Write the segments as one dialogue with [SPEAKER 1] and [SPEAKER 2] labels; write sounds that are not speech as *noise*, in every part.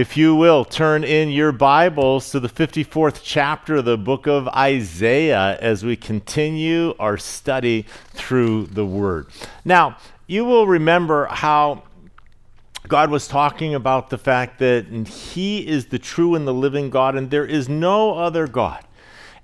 [SPEAKER 1] if you will, turn in your Bibles to the 54th chapter of the book of Isaiah as we continue our study through the Word. Now, you will remember how God was talking about the fact that He is the true and the living God, and there is no other God.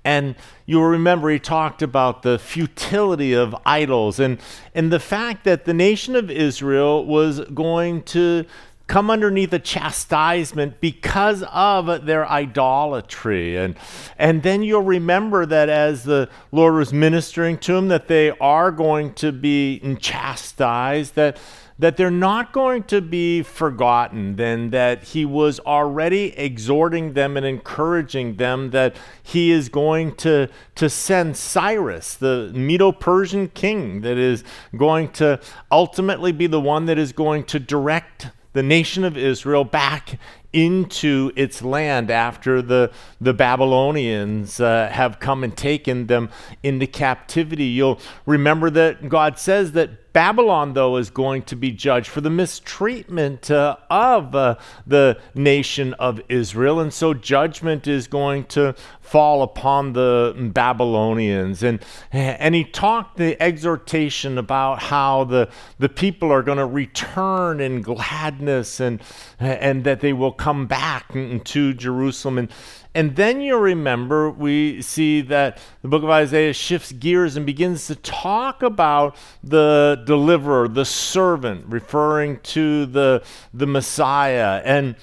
[SPEAKER 1] And you'll remember he talked about the futility of idols and, and the fact that the nation of Israel was going to come underneath a chastisement because of their idolatry. And, and then you'll remember that as the Lord was ministering to them, that they are going to be chastised, that that they're not going to be forgotten, then that he was already exhorting them and encouraging them that he is going to, to send Cyrus, the Medo Persian king, that is going to ultimately be the one that is going to direct the nation of Israel back into its land after the, the Babylonians uh, have come and taken them into captivity. You'll remember that God says that Babylon, though, is going to be judged for the mistreatment uh, of uh, the nation of Israel. And so judgment is going to fall upon the Babylonians. And, and he talked the exhortation about how the, the people are going to return in gladness and, and that they will come back to Jerusalem. And, and then you remember, we see that the book of Isaiah shifts gears and begins to talk about the deliverer, the servant, referring to the, the Messiah. And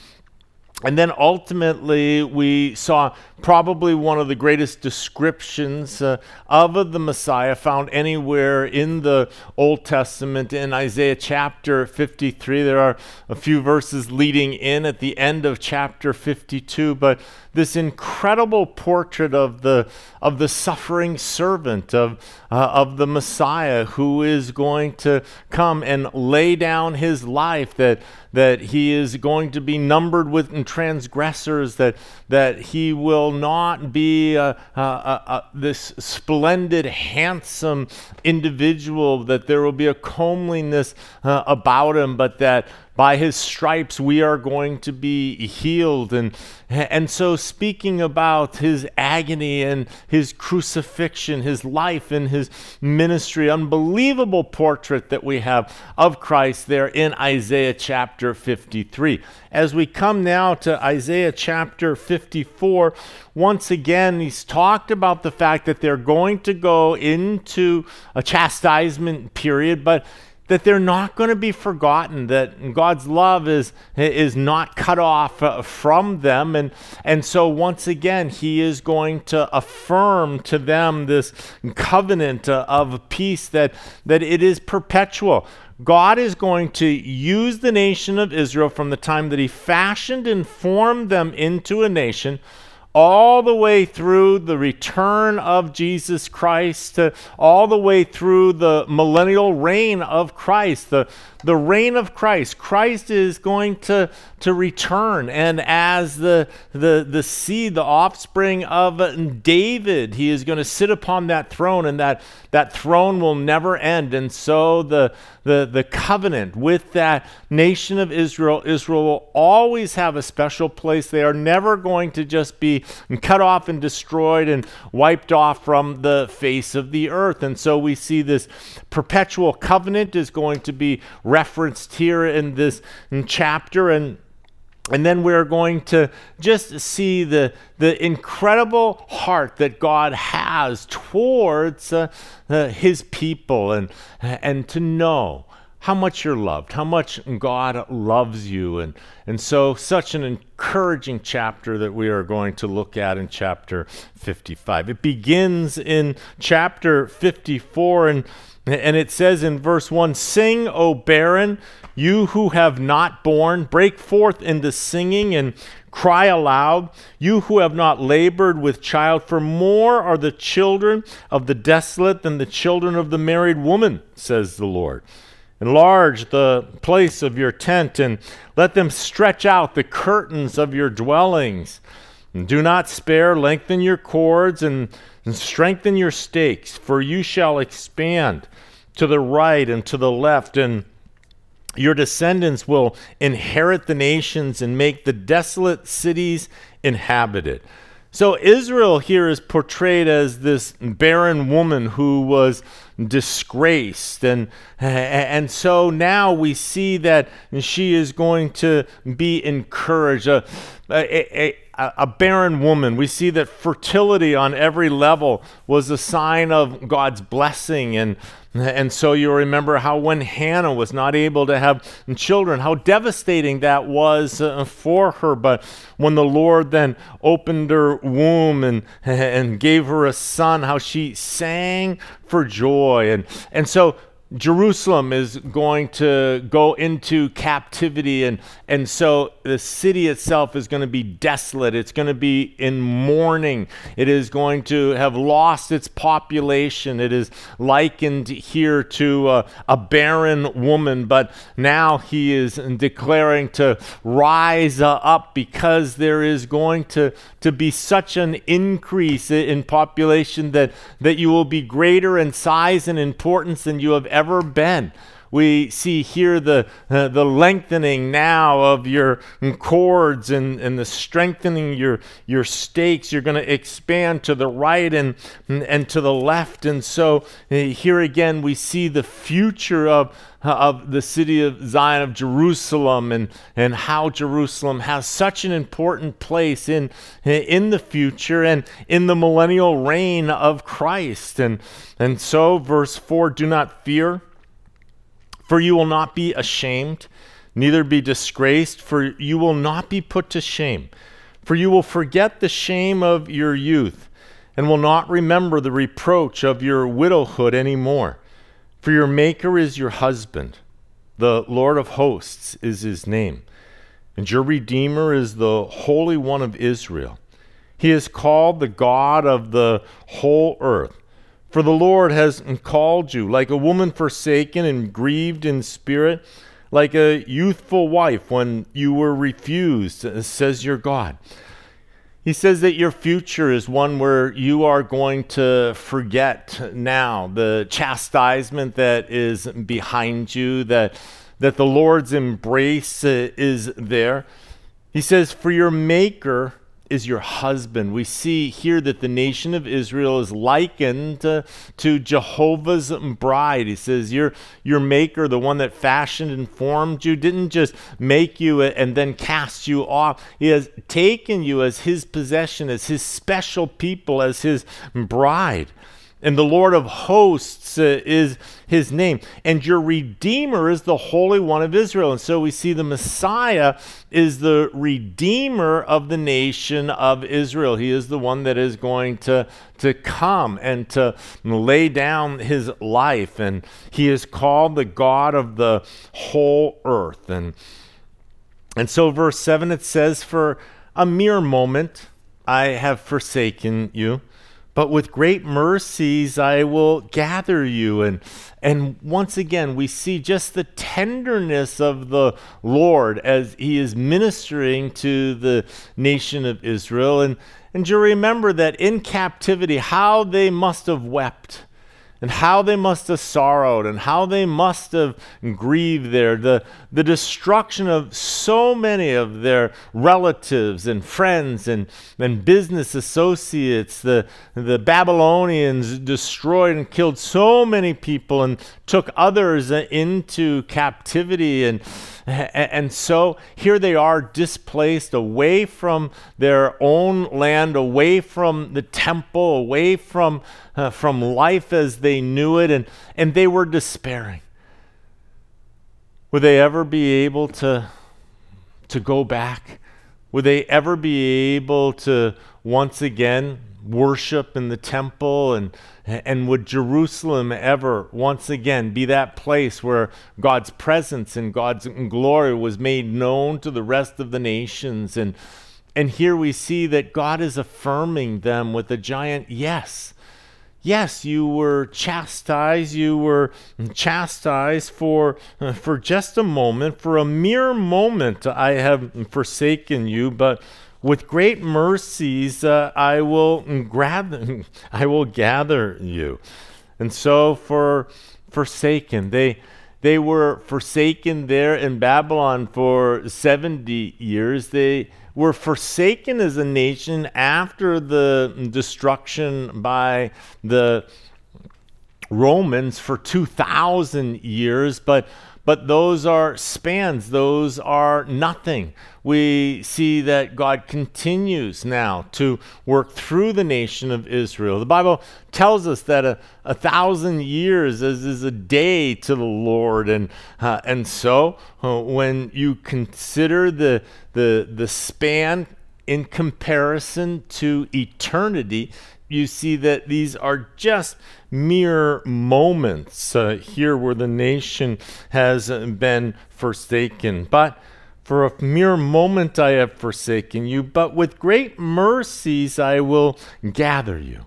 [SPEAKER 1] and then ultimately, we saw probably one of the greatest descriptions uh, of the Messiah found anywhere in the Old Testament. In Isaiah chapter 53, there are a few verses leading in at the end of chapter 52, but this incredible portrait of the, of the suffering servant, of, uh, of the Messiah who is going to come and lay down his life, that, that he is going to be numbered with transgressors, that, that he will not be uh, uh, uh, this splendid, handsome individual, that there will be a comeliness uh, about him, but that by his stripes we are going to be healed. And and so speaking about his agony and his crucifixion his life and his ministry unbelievable portrait that we have of Christ there in Isaiah chapter 53 as we come now to Isaiah chapter 54 once again he's talked about the fact that they're going to go into a chastisement period but that they're not going to be forgotten, that God's love is, is not cut off uh, from them. And, and so, once again, He is going to affirm to them this covenant uh, of peace that, that it is perpetual. God is going to use the nation of Israel from the time that He fashioned and formed them into a nation all the way through the return of Jesus Christ, all the way through the millennial reign of Christ, the, the reign of Christ. Christ is going to, to return. And as the, the, the seed, the offspring of David, he is going to sit upon that throne, and that, that throne will never end. And so the, the, the covenant with that nation of Israel, Israel will always have a special place. They are never going to just be cut off and destroyed and wiped off from the face of the earth. And so we see this perpetual covenant is going to be referenced here in this chapter and and then we're going to just see the, the incredible heart that God has towards uh, uh, his people and, and to know how much you're loved, how much God loves you. And, and so, such an encouraging chapter that we are going to look at in chapter 55. It begins in chapter 54 and and it says in verse 1 Sing, O barren, you who have not borne, break forth into singing and cry aloud, you who have not labored with child, for more are the children of the desolate than the children of the married woman, says the Lord. Enlarge the place of your tent and let them stretch out the curtains of your dwellings. And do not spare, lengthen your cords and, and strengthen your stakes, for you shall expand to the right and to the left, and Your descendants will inherit the nations and make the desolate cities inhabited. So Israel here is portrayed as this barren woman who was disgraced and and so now we see that she is going to be encouraged uh, a, a, a, barren woman we see that fertility on every level was a sign of God's blessing and and so you remember how when Hannah was not able to have children, how devastating that was uh, for her. But when the Lord then opened her womb and, and gave her a son, how she sang for joy. And, and so Jerusalem is going to go into captivity, and, and so the city itself is going to be desolate. It's going to be in mourning. It is going to have lost its population. It is likened here to a, a barren woman, but now he is declaring to rise up because there is going to, to be such an increase in population that, that you will be greater in size and importance than you have ever been. We see here the, uh, the lengthening now of your cords and, and the strengthening your, your stakes. You're going to expand to the right and, and to the left. And so uh, here again, we see the future of, of the city of Zion of Jerusalem and, and how Jerusalem has such an important place in, in the future and in the millennial reign of Christ. And, and so, verse 4 do not fear for you will not be ashamed, neither be disgraced, for you will not be put to shame. For you will forget the shame of your youth, and will not remember the reproach of your widowhood any more. For your Maker is your husband, the Lord of hosts is his name, and your Redeemer is the Holy One of Israel. He is called the God of the whole earth. For the Lord has called you like a woman forsaken and grieved in spirit, like a youthful wife when you were refused, says your God. He says that your future is one where you are going to forget now the chastisement that is behind you, that, that the Lord's embrace is there. He says, For your Maker is your husband. We see here that the nation of Israel is likened uh, to Jehovah's bride. He says, your, your maker, the one that fashioned and formed you, didn't just make you and then cast you off. He has taken you as his possession, as his special people, as his bride and the Lord of hosts uh, is his name. And your Redeemer is the Holy One of Israel. And so we see the Messiah is the Redeemer of the nation of Israel. He is the one that is going to, to come and to lay down his life. And he is called the God of the whole earth. And, and so, verse 7, it says, For a mere moment I have forsaken you but with great mercies I will gather you. And, and once again, we see just the tenderness of the Lord as he is ministering to the nation of Israel. And, and you remember that in captivity, how they must have wept and how they must have sorrowed and how they must have grieved there. The, the destruction of so many of their relatives and friends and, and business associates. The, the Babylonians destroyed and killed so many people and took others into captivity. And and so here they are displaced away from their own land, away from the temple, away from, uh, from life as they knew it, and, and they were despairing. Would they ever be able to, to go back? Would they ever be able to once again worship in the temple and and would Jerusalem ever once again be that place where God's presence and God's glory was made known to the rest of the nations and and here we see that God is affirming them with a giant yes. Yes, you were chastised, you were chastised for for just a moment, for a mere moment I have forsaken you, but with great mercies uh, I will grab *laughs* I will gather you. And so for forsaken they They were forsaken there in Babylon for 70 years. They were forsaken as a nation after the destruction by the Romans for 2,000 years, but but those are spans, those are nothing. We see that God continues now to work through the nation of Israel. The Bible tells us that a, a thousand years is, is a day to the Lord. And, uh, and so uh, when you consider the, the, the span in comparison to eternity, you see that these are just mere moments uh, here where the nation has been forsaken. But for a mere moment I have forsaken you, but with great mercies I will gather you.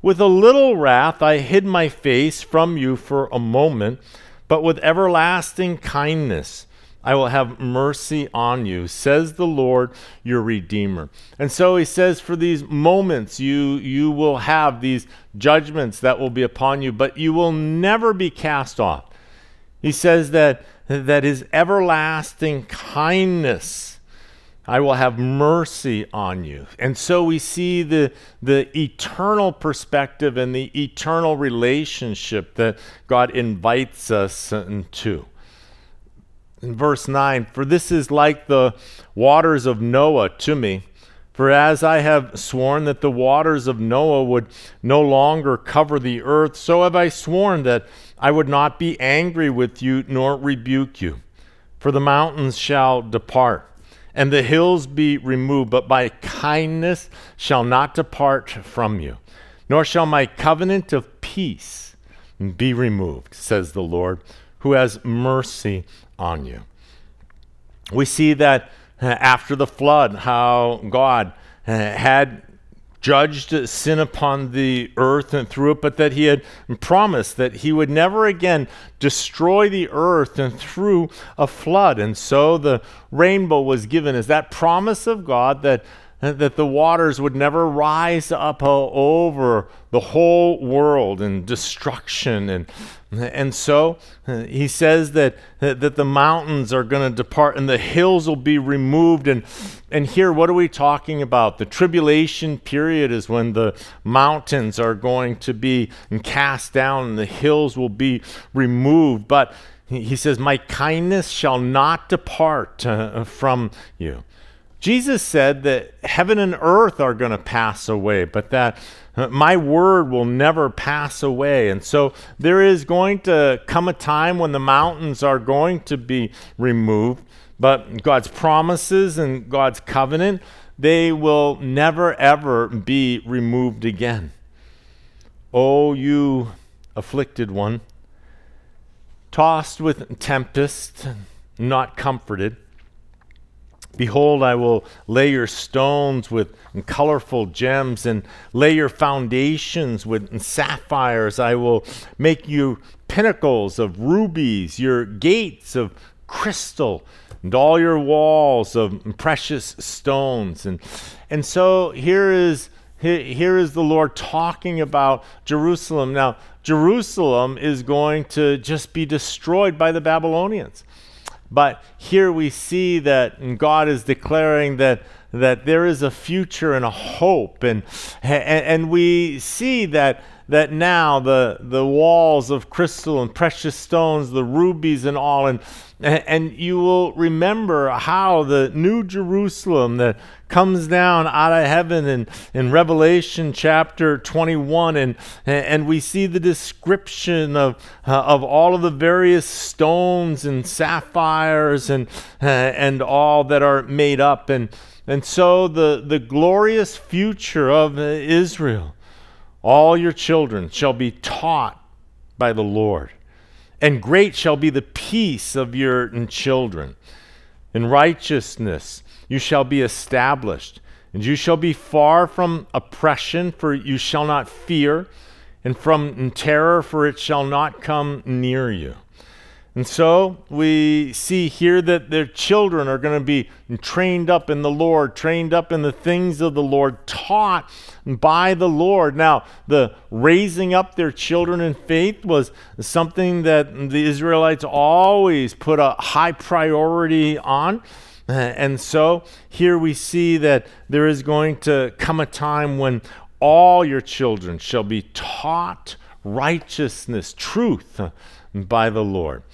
[SPEAKER 1] With a little wrath I hid my face from you for a moment, but with everlasting kindness I will have mercy on you, says the Lord your Redeemer. And so he says, for these moments, you, you will have these judgments that will be upon you, but you will never be cast off. He says that, that his everlasting kindness, I will have mercy on you. And so we see the, the eternal perspective and the eternal relationship that God invites us into in verse 9 For this is like the waters of Noah to me. For as I have sworn that the waters of Noah would no longer cover the earth, so have I sworn that I would not be angry with you nor rebuke you. For the mountains shall depart, and the hills be removed, but my kindness shall not depart from you, nor shall my covenant of peace be removed, says the Lord, who has mercy on you. We see that uh, after the flood, how God uh, had judged sin upon the earth and through it, but that he had promised that he would never again destroy the earth and through a flood. And so the rainbow was given as that promise of God that that the waters would never rise up over the whole world and destruction. And and so uh, he says that that the mountains are going to depart and the hills will be removed. And and here what are we talking about? The tribulation period is when the mountains are going to be cast down and the hills will be removed. But he says my kindness shall not depart uh, from you Jesus said that heaven and earth are going to pass away, but that uh, my word will never pass away. And so there is going to come a time when the mountains are going to be removed, but God's promises and God's covenant, they will never ever be removed again. Oh, you afflicted one, tossed with tempest, not comforted Behold, I will lay your stones with colorful gems and lay your foundations with sapphires. I will make you pinnacles of rubies, your gates of crystal, and all your walls of precious stones. And, and so here is, here is the Lord talking about Jerusalem. Now, Jerusalem is going to just be destroyed by the Babylonians. But here we see that God is declaring that that there is a future and a hope. And and, and we see that that now the the walls of crystal and precious stones the rubies and all and and you will remember how the new Jerusalem that comes down out of heaven in, in Revelation chapter 21, and, and we see the description of, uh, of all of the various stones and sapphires and, uh, and all that are made up. And, and so the, the glorious future of Israel, all your children shall be taught by the Lord and great shall be the peace of your children. In righteousness you shall be established, and you shall be far from oppression, for you shall not fear, and from terror, for it shall not come near you. And so we see here that their children are going to be trained up in the Lord, trained up in the things of the Lord, taught by the Lord. Now, the raising up their children in faith was something that the Israelites always put a high priority on. Uh, and so here we see that there is going to come a time when all your children shall be taught righteousness, truth by the Lord.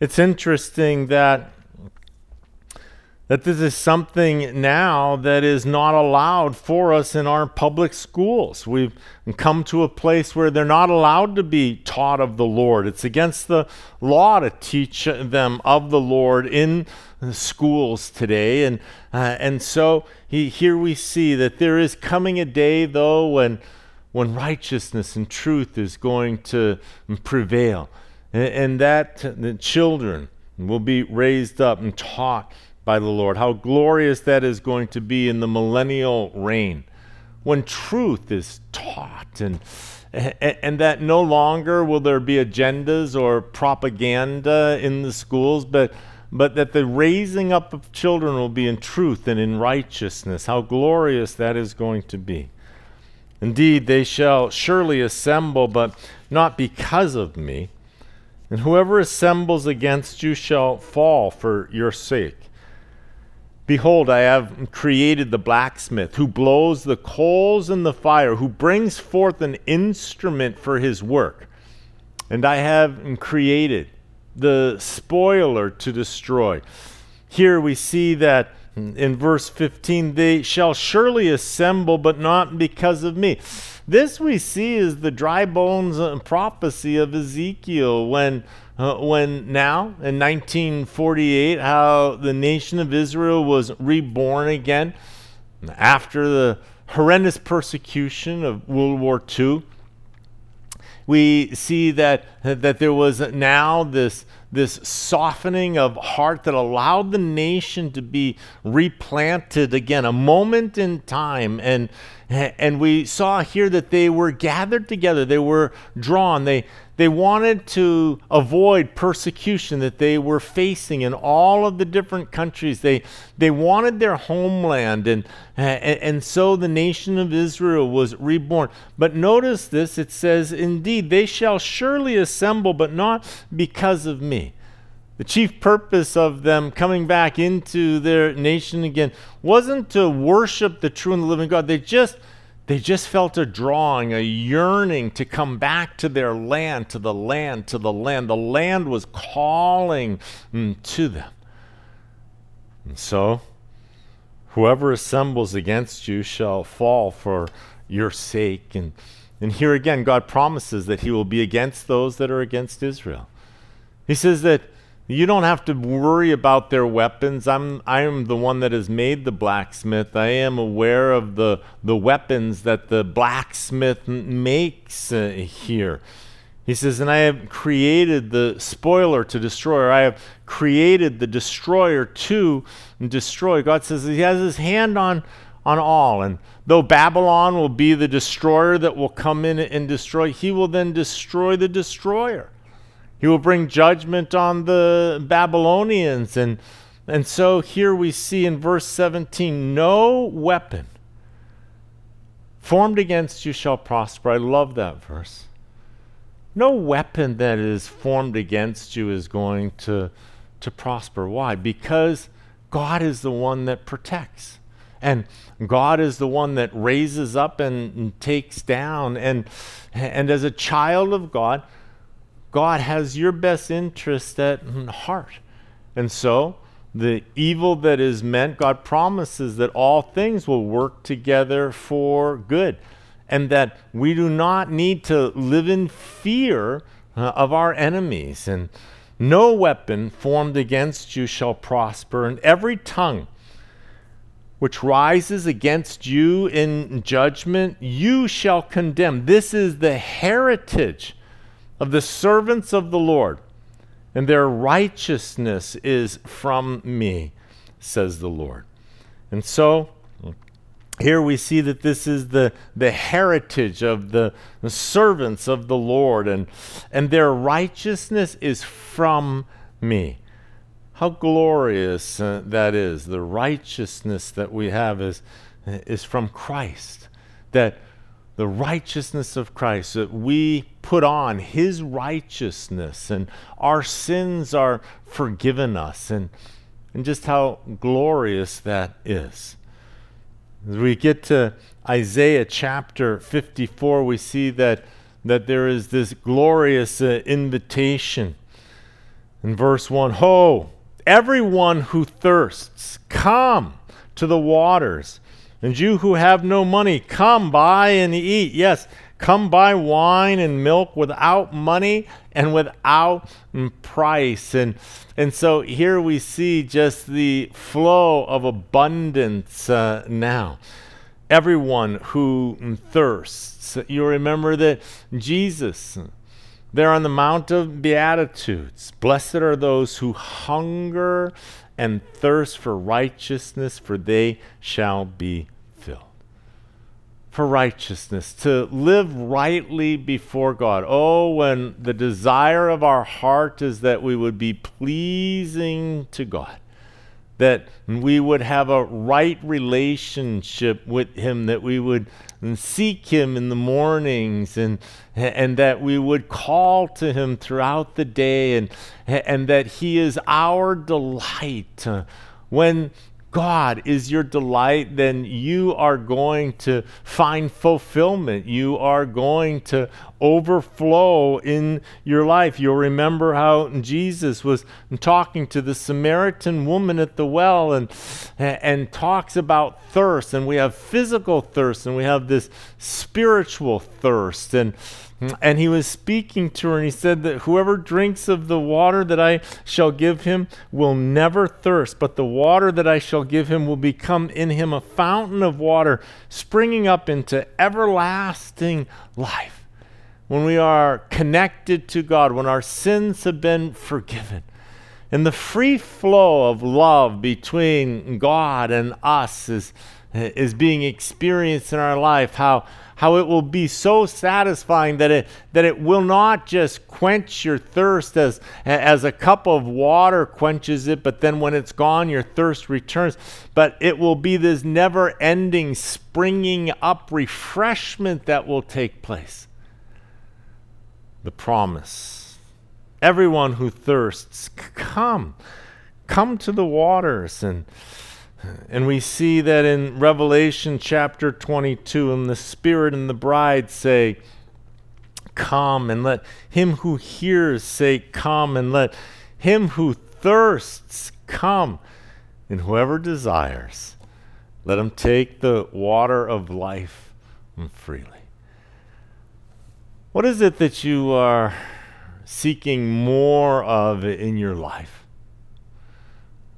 [SPEAKER 1] It's interesting that that this is something now that is not allowed for us in our public schools. We've come to a place where they're not allowed to be taught of the Lord. It's against the law to teach them of the Lord in schools today. And, uh, and so he, here we see that there is coming a day, though, when, when righteousness and truth is going to prevail and, that the children will be raised up and taught by the Lord. How glorious that is going to be in the millennial reign when truth is taught and and that no longer will there be agendas or propaganda in the schools but but that the raising up of children will be in truth and in righteousness how glorious that is going to be indeed they shall surely assemble but not because of me and whoever assembles against you shall fall for your sake. Behold, I have created the blacksmith who blows the coals in the fire, who brings forth an instrument for his work. And I have created the spoiler to destroy. Here we see that in verse 15 they shall surely assemble, but not because of me. This we see is the dry bones prophecy of Ezekiel when, uh, when now in 1948, how the nation of Israel was reborn again after the horrendous persecution of World War II. We see that, that there was now this, this softening of heart that allowed the nation to be replanted again, a moment in time. And, *laughs* and we saw here that they were gathered together, they were drawn, they, they wanted to avoid persecution that they were facing in all of the different countries. They, they wanted their homeland, and, and, and so the nation of Israel was reborn. But notice this it says, Indeed, they shall surely assemble, but not because of me. The chief purpose of them coming back into their nation again wasn't to worship the true and the living God. They just they just felt a drawing, a yearning to come back to their land, to the land, to the land. The land was calling mm, to them. And so, whoever assembles against you shall fall for your sake. And, and here again, God promises that He will be against those that are against Israel. He says that you don't have to worry about their weapons. I'm I am the one that has made the blacksmith. I am aware of the the weapons that the blacksmith makes uh, here. He says, "And I have created the spoiler to destroy. Or I have created the destroyer to destroy." God says He has His hand on on all. And though Babylon will be the destroyer that will come in and destroy, He will then destroy the destroyer. He will bring judgment on the Babylonians. And, and so here we see in verse 17 no weapon formed against you shall prosper. I love that verse. No weapon that is formed against you is going to, to prosper. Why? Because God is the one that protects. And God is the one that raises up and, and takes down. And, and as a child of God, God has your best interest at heart. And so, the evil that is meant, God promises that all things will work together for good. And that we do not need to live in fear uh, of our enemies. And no weapon formed against you shall prosper, and every tongue which rises against you in judgment, you shall condemn. This is the heritage of the servants of the Lord, and their righteousness is from me, says the Lord. And so, here we see that this is the, the heritage of the, servants of the Lord, and, and their righteousness is from me. How glorious uh, that is. The righteousness that we have is, is from Christ. That the righteousness of Christ, that we put on his righteousness and our sins are forgiven us, and, and just how glorious that is. As we get to Isaiah chapter 54, we see that, that there is this glorious uh, invitation. In verse 1 Ho, everyone who thirsts, come to the waters. And you who have no money, come buy and eat. Yes, come buy wine and milk without money and without price. And, and so here we see just the flow of abundance uh, now. Everyone who thirsts. You remember that Jesus, there on the Mount of Beatitudes, blessed are those who hunger and thirst for righteousness, for they shall be filled. for righteousness, to live rightly before God. Oh, when the desire of our heart is that we would be pleasing to God, that we would have a right relationship with Him, that we would seek Him in the mornings, and, and that we would call to Him throughout the day, and, and that He is our delight. When God is your delight, then you are going to find fulfillment. You are going to overflow in your life. You'll remember how Jesus was talking to the Samaritan woman at the well and, and talks about thirst. And we have physical thirst and we have this spiritual thirst. And Mm, and he was speaking to her, and he said that whoever drinks of the water that I shall give him will never thirst, but the water that I shall give him will become in him a fountain of water springing up into everlasting life. When we are connected to God, when our sins have been forgiven, and the free flow of love between God and us is, is being experienced in our life, how how it will be so satisfying that it, that it will not just quench your thirst as, as a cup of water quenches it, but then when it's gone, your thirst returns. But it will be this never ending, springing up refreshment that will take place. The promise. Everyone who thirsts, come. Come to the waters and and we see that in Revelation chapter 22, and the Spirit and the bride say, Come, and let him who hears say, Come, and let him who thirsts come, and whoever desires, let him take the water of life freely. What is it that you are seeking more of in your life?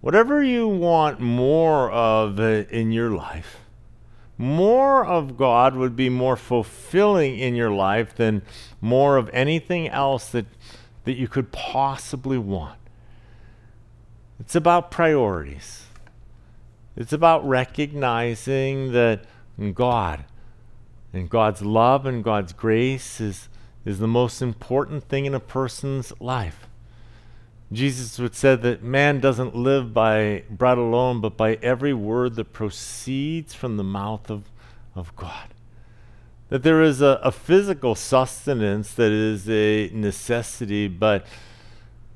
[SPEAKER 1] Whatever you want more of in your life, more of God would be more fulfilling in your life than more of anything else that, that you could possibly want. It's about priorities. It's about recognizing that God and God's love and God's grace is, is the most important thing in a person's life. Jesus would say that man doesn't live by bread alone, but by every word that proceeds from the mouth of, of God. That there is a, a physical sustenance that is a necessity, but,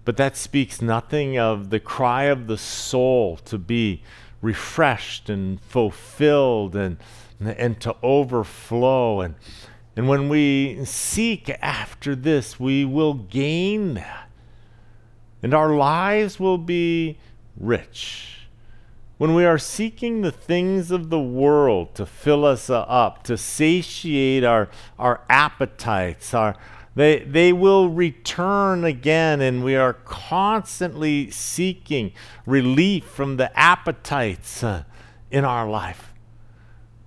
[SPEAKER 1] but that speaks nothing of the cry of the soul to be refreshed and fulfilled and, and to overflow. And, and when we seek after this, we will gain that and our lives will be rich. When we are seeking the things of the world to fill us up, to satiate our, our appetites, our, they, they will return again, and we are constantly seeking relief from the appetites uh, in our life.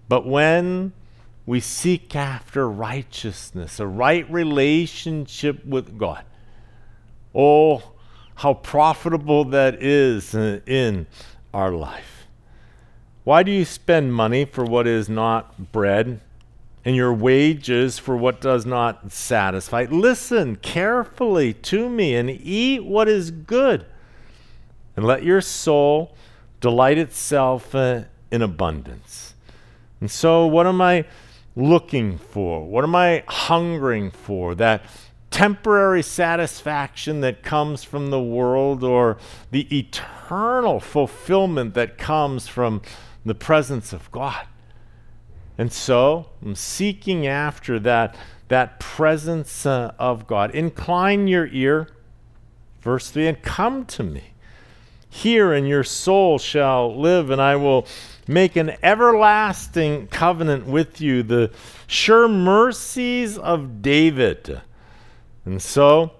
[SPEAKER 1] But when we seek after righteousness, a right relationship with God, oh, how profitable that is in our life. Why do you spend money for what is not bread and your wages for what does not satisfy. Listen carefully to me and eat what is good, and let your soul delight itself uh, in abundance. And so, what am I looking for? What am I hungering for? That temporary satisfaction that comes from the world or the eternal fulfillment that comes from the presence of God. And so I'm seeking after that, that presence uh, of God. Incline your ear, verse 3, and come to me. Hear, and your soul shall live, and I will make an everlasting covenant with you, the sure mercies of David. And so,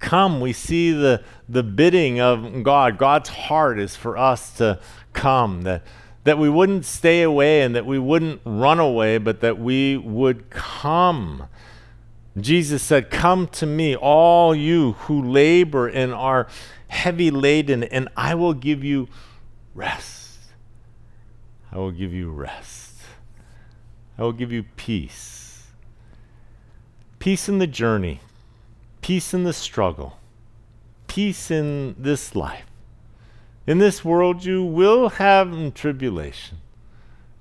[SPEAKER 1] come, we see the, the bidding of God. God's heart is for us to come, that, that we wouldn't stay away and that we wouldn't run away, but that we would come. Jesus said, Come to me, all you who labor and are heavy laden, and I will give you rest. I will give you rest. I will give you peace. Peace in the journey, peace in the struggle, peace in this life. In this world, you will have tribulation.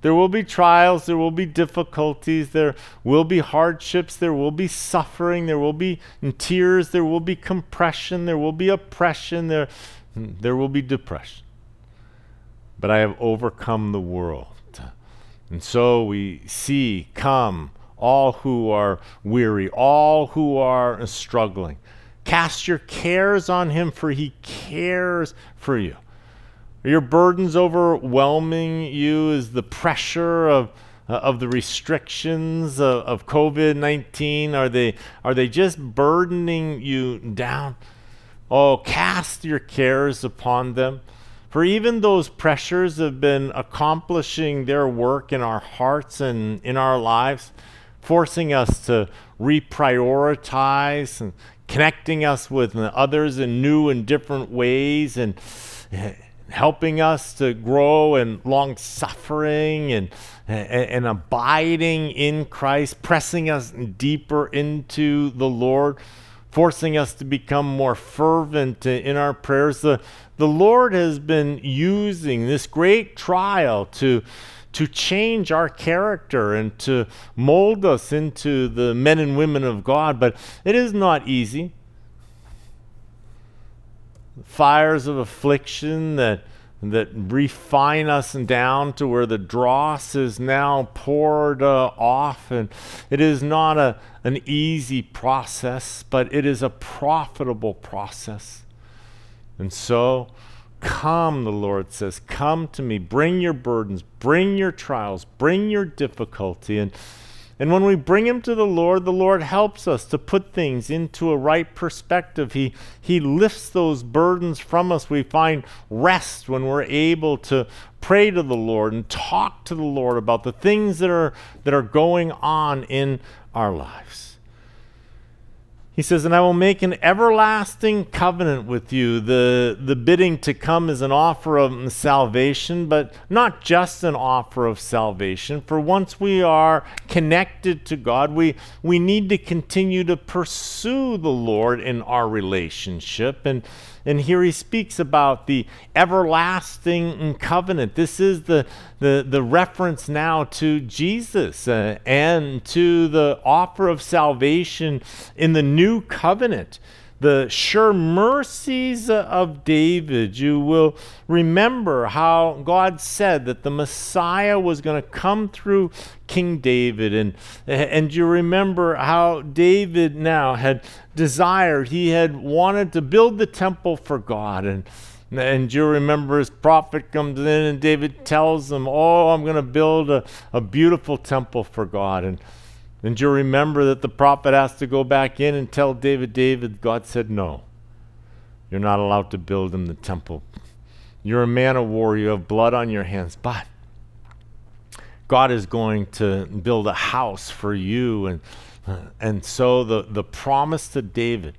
[SPEAKER 1] There will be trials, there will be difficulties, there will be hardships, there will be suffering, there will be tears, there will be compression, there will be oppression, there, there will be depression. But I have overcome the world. And so we see, come, all who are weary, all who are struggling. Cast your cares on him, for he cares for you. Are your burdens overwhelming you? Is the pressure of uh, of the restrictions of, of COVID nineteen are they are they just burdening you down? Oh, cast your cares upon them. For even those pressures have been accomplishing their work in our hearts and in our lives forcing us to reprioritize and connecting us with others in new and different ways and helping us to grow in long suffering and, and, and, abiding in Christ, pressing us deeper into the Lord, forcing us to become more fervent in our prayers. The, the Lord has been using this great trial to to change our character and to mold us into the men and women of God, but it is not easy. Fires of affliction that that refine us down to where the dross is now poured uh, off. And it is not a, an easy process, but it is a profitable process. And so Come, the Lord says, come to me. Bring your burdens, bring your trials, bring your difficulty. And, and when we bring him to the Lord, the Lord helps us to put things into a right perspective. He, he lifts those burdens from us. We find rest when we're able to pray to the Lord and talk to the Lord about the things that are, that are going on in our lives. He says, And I will make an everlasting covenant with you. The, the bidding to come is an offer of salvation, but not just an offer of salvation. For once we are connected to God, we, we need to continue to pursue the Lord in our relationship. And and here he speaks about the everlasting covenant. This is the, the, the reference now to Jesus uh, and to the offer of salvation in the new covenant the sure mercies of David, you will remember how God said that the Messiah was going to come through King David. And, and you remember how David now had desired, he had wanted to build the temple for God. And, and you remember his prophet comes in and David tells him, Oh, I'm going to build a, a beautiful temple for God. And and you'll remember that the prophet has to go back in and tell David, David, God said, no. You're not allowed to build him the temple. You're a man of war. You have blood on your hands. But God is going to build a house for you. And, and so the, the promise to David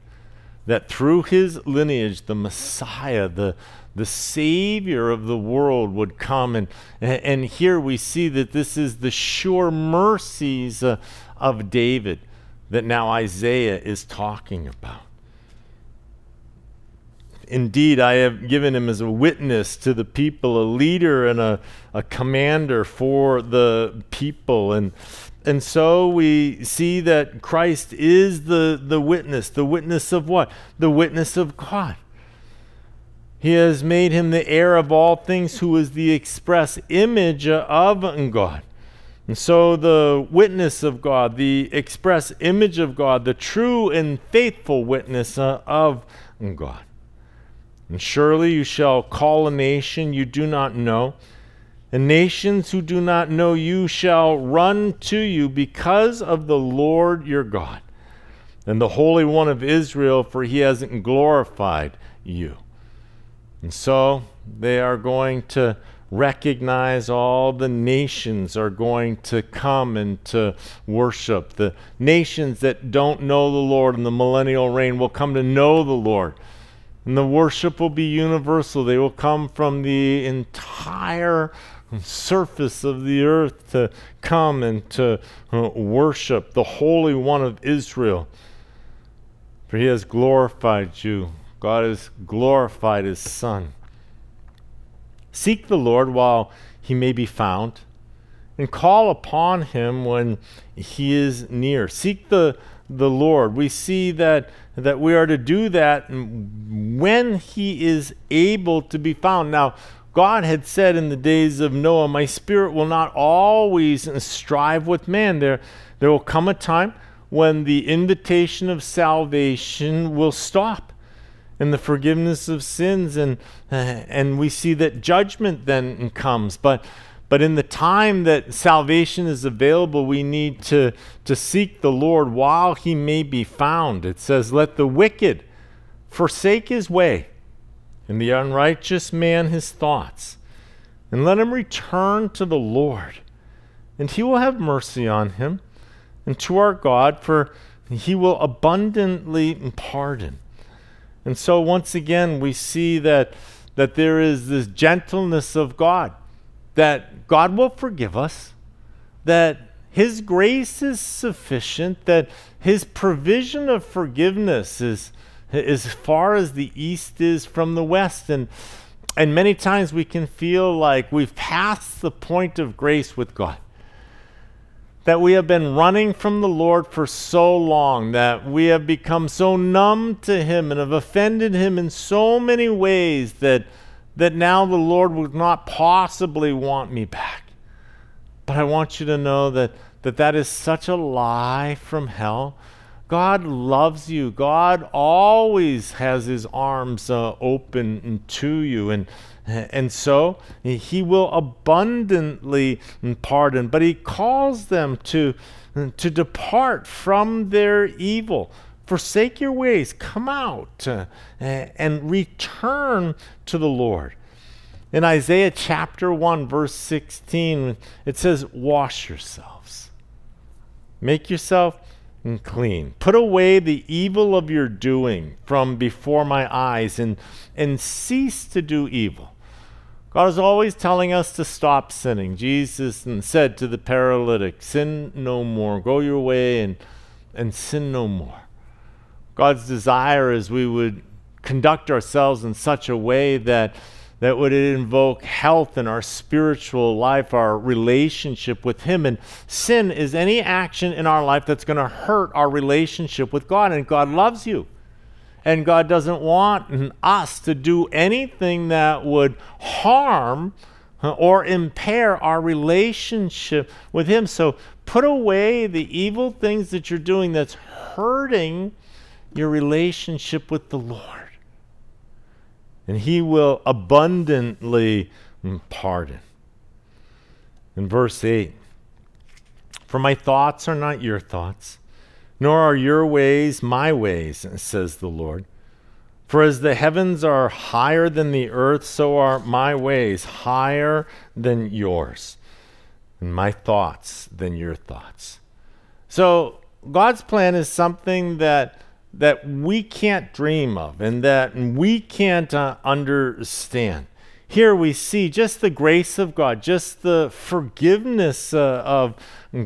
[SPEAKER 1] that through his lineage, the Messiah, the, the Savior of the world would come. And, and here we see that this is the sure mercies uh, of David that now Isaiah is talking about. Indeed, I have given him as a witness to the people, a leader and a, a commander for the people. And, and so we see that Christ is the, the witness. The witness of what? The witness of God. He has made him the heir of all things, who is the express image of God. And so, the witness of God, the express image of God, the true and faithful witness uh, of God. And surely you shall call a nation you do not know, and nations who do not know you shall run to you because of the Lord your God and the Holy One of Israel, for he hasn't glorified you. And so they are going to recognize all the nations are going to come and to worship. The nations that don't know the Lord in the millennial reign will come to know the Lord. And the worship will be universal. They will come from the entire surface of the earth to come and to uh, worship the Holy One of Israel. For he has glorified you God has glorified his Son. Seek the Lord while he may be found, and call upon him when he is near. Seek the, the Lord. We see that, that we are to do that when he is able to be found. Now, God had said in the days of Noah, My spirit will not always strive with man. There, there will come a time when the invitation of salvation will stop and the forgiveness of sins and and we see that judgment then comes. But but in the time that salvation is available we need to to seek the lord while he may be found. It says let the wicked forsake his way and the unrighteous man his thoughts and let him return to the lord and he will have mercy on him and to our god for he will abundantly pardon and so once again, we see that, that there is this gentleness of God, that God will forgive us, that His grace is sufficient, that His provision of forgiveness is as far as the east is from the west. And, and many times we can feel like we've passed the point of grace with God that we have been running from the Lord for so long, that we have become so numb to Him and have offended Him in so many ways that, that now the Lord would not possibly want me back. But I want you to know that that, that is such a lie from hell. God loves you. God always has his arms uh, open to you. And, and so he will abundantly pardon, but he calls them to, to depart from their evil. Forsake your ways, come out uh, and return to the Lord. In Isaiah chapter 1, verse 16, it says, Wash yourselves, make yourself and clean. Put away the evil of your doing from before my eyes and, and cease to do evil. God is always telling us to stop sinning. Jesus said to the paralytic, Sin no more. Go your way and, and sin no more. God's desire is we would conduct ourselves in such a way that that would invoke health in our spiritual life, our relationship with Him. And sin is any action in our life that's going to hurt our relationship with God. And God loves you. And God doesn't want us to do anything that would harm or impair our relationship with Him. So put away the evil things that you're doing that's hurting your relationship with the Lord and he will abundantly pardon. In verse 8, for my thoughts are not your thoughts, nor are your ways my ways, says the Lord. For as the heavens are higher than the earth, so are my ways higher than yours, and my thoughts than your thoughts. So God's plan is something that that we can't dream of and that we can't uh, understand. Here we see just the grace of God, just the forgiveness uh, of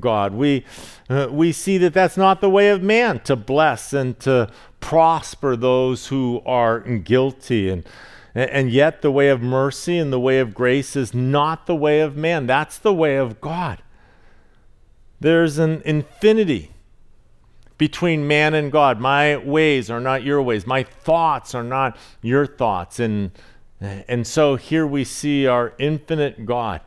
[SPEAKER 1] God. We, uh, we see that that's not the way of man to bless and to prosper those who are guilty. And, and yet, the way of mercy and the way of grace is not the way of man. That's the way of God. There's an infinity between man and God. My ways are not your ways. My thoughts are not your thoughts. And, and so here we see our infinite God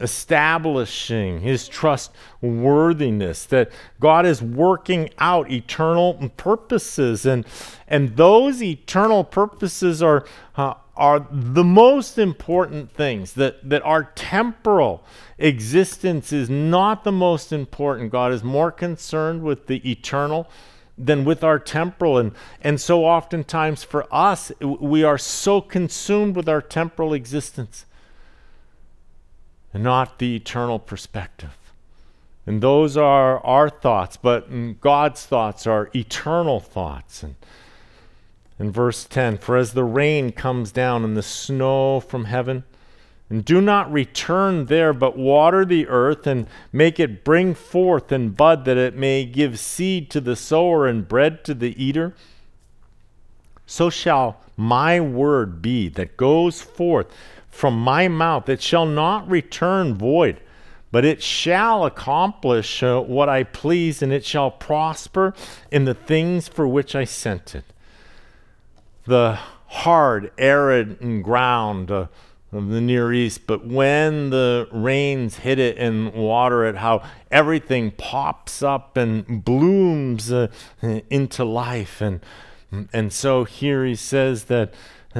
[SPEAKER 1] establishing his trustworthiness that god is working out eternal purposes and and those eternal purposes are uh, are the most important things that that our temporal existence is not the most important god is more concerned with the eternal than with our temporal and and so oftentimes for us we are so consumed with our temporal existence and not the eternal perspective. And those are our thoughts, but mm, God's thoughts are eternal thoughts. And in verse 10, for as the rain comes down and the snow from heaven, and do not return there, but water the earth and make it bring forth and bud, that it may give seed to the sower and bread to the eater. So shall my word be that goes forth from my mouth. It shall not return void, but it shall accomplish uh, what I please, and it shall prosper in the things for which I sent it. The hard, arid ground uh, of the Near East, but when the rains hit it and water it, how everything pops up and blooms uh, into life. And, and so here he says that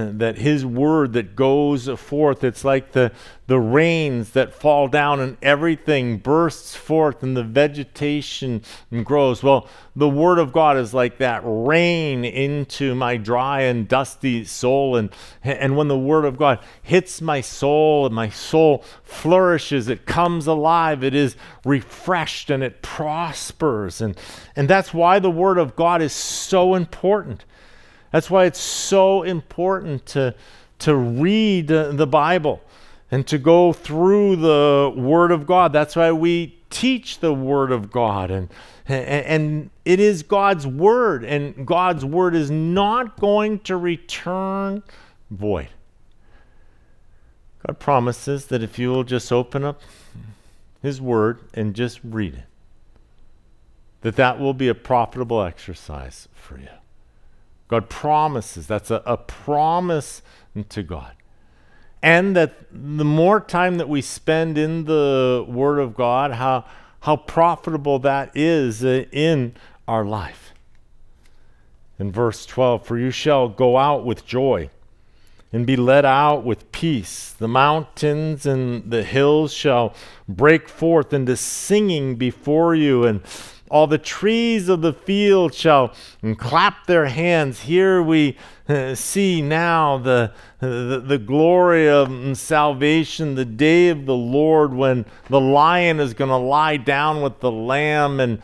[SPEAKER 1] that his word that goes forth it's like the the rains that fall down and everything bursts forth and the vegetation grows. Well the word of god is like that rain into my dry and dusty soul. And and when the word of god hits my soul and my soul flourishes it comes alive it is refreshed and it prospers. And and that's why the word of god is so important that's why it's so important to, to read the Bible and to go through the Word of God. That's why we teach the Word of God. And, and it is God's Word, and God's Word is not going to return void. God promises that if you will just open up His Word and just read it, that that will be a profitable exercise for you. God promises. That's a, a promise to God. And that the more time that we spend in the Word of God, how, how profitable that is in our life. In verse 12, for you shall go out with joy and be led out with peace. The mountains and the hills shall break forth into singing before you, and all the trees of the field shall clap their hands. Here we uh, see now the, the, the glory of salvation, the day of the Lord when the lion is going to lie down with the lamb. And,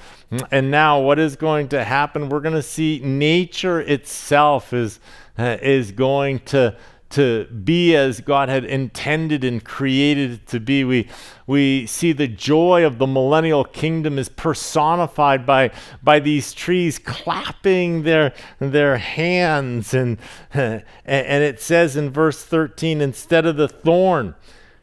[SPEAKER 1] and now what is going to happen? We're going to see nature itself is, uh, is going to to be as God had intended and created it to be. We, we see the joy of the millennial kingdom is personified by, by these trees clapping their, their hands. And, *laughs* and it says in verse 13, instead of the thorn,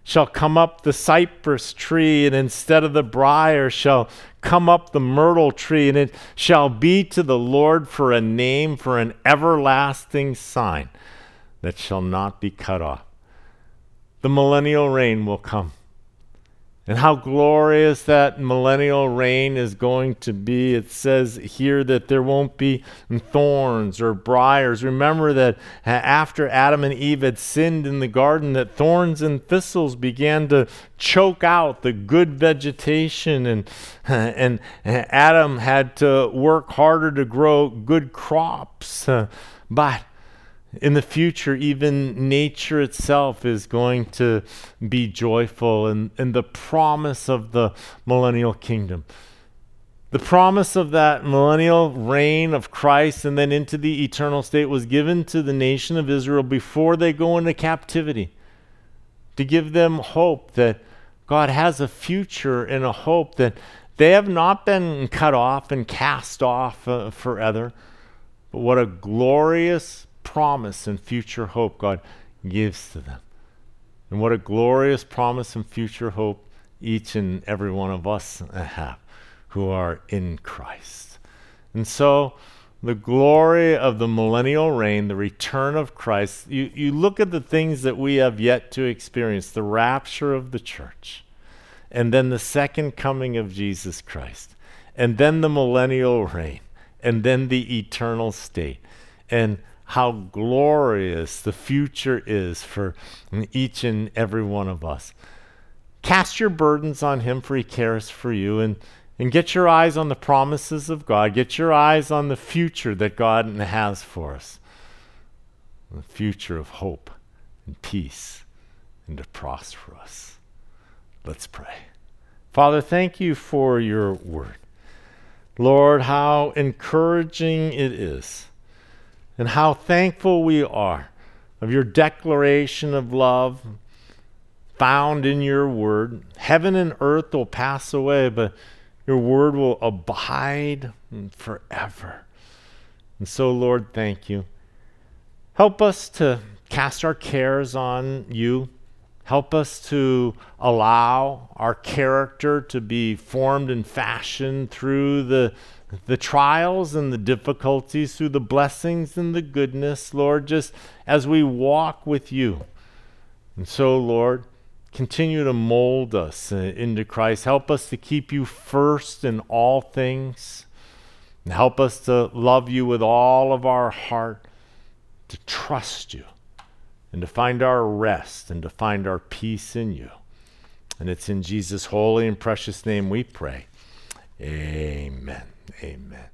[SPEAKER 1] shall come up the cypress tree, and instead of the brier shall come up the myrtle tree, and it shall be to the Lord for a name, for an everlasting sign that shall not be cut off. The millennial reign will come. And how glorious that millennial reign is going to be. It says here that there won't be thorns or briars. Remember that uh, after Adam and Eve had sinned in the garden, that thorns and thistles began to choke out the good vegetation, and, uh, and uh, Adam had to work harder to grow good crops. But in the future, even nature itself is going to be joyful, and, and the promise of the millennial kingdom The promise of that millennial reign of Christ and then into the eternal state was given to the nation of Israel before they go into captivity to give them hope that God has a future and a hope that they have not been cut off and cast off uh, forever. But what a glorious promise and future hope God gives to them. And what a glorious promise and future hope each and every one of us have who are in Christ. And so, the glory of the millennial reign, the return of Christ, you, you look at the things that we have yet to experience the rapture of the church, and then the second coming of Jesus Christ, and then the millennial reign, and then the eternal state. And how glorious the future is for each and every one of us. Cast your burdens on Him, for He cares for you, and and get your eyes on the promises of God. Get your eyes on the future that God has for us the future of hope and peace and to prosper us. Let's pray. Father, thank you for your word. Lord, how encouraging it is, and how thankful we are of your declaration of love found in your word. Heaven and earth will pass away, but your word will abide forever. And so, Lord, thank you. Help us to cast our cares on you. Help us to allow our character to be formed and fashioned through the, the trials and the difficulties, through the blessings and the goodness, Lord, just as we walk with you. And so, Lord, Continue to mold us uh, into Christ. Help us to keep you first in all things. And help us to love you with all of our heart, to trust you, and to find our rest and to find our peace in you. And it's in Jesus' holy and precious name we pray. Amen. Amen.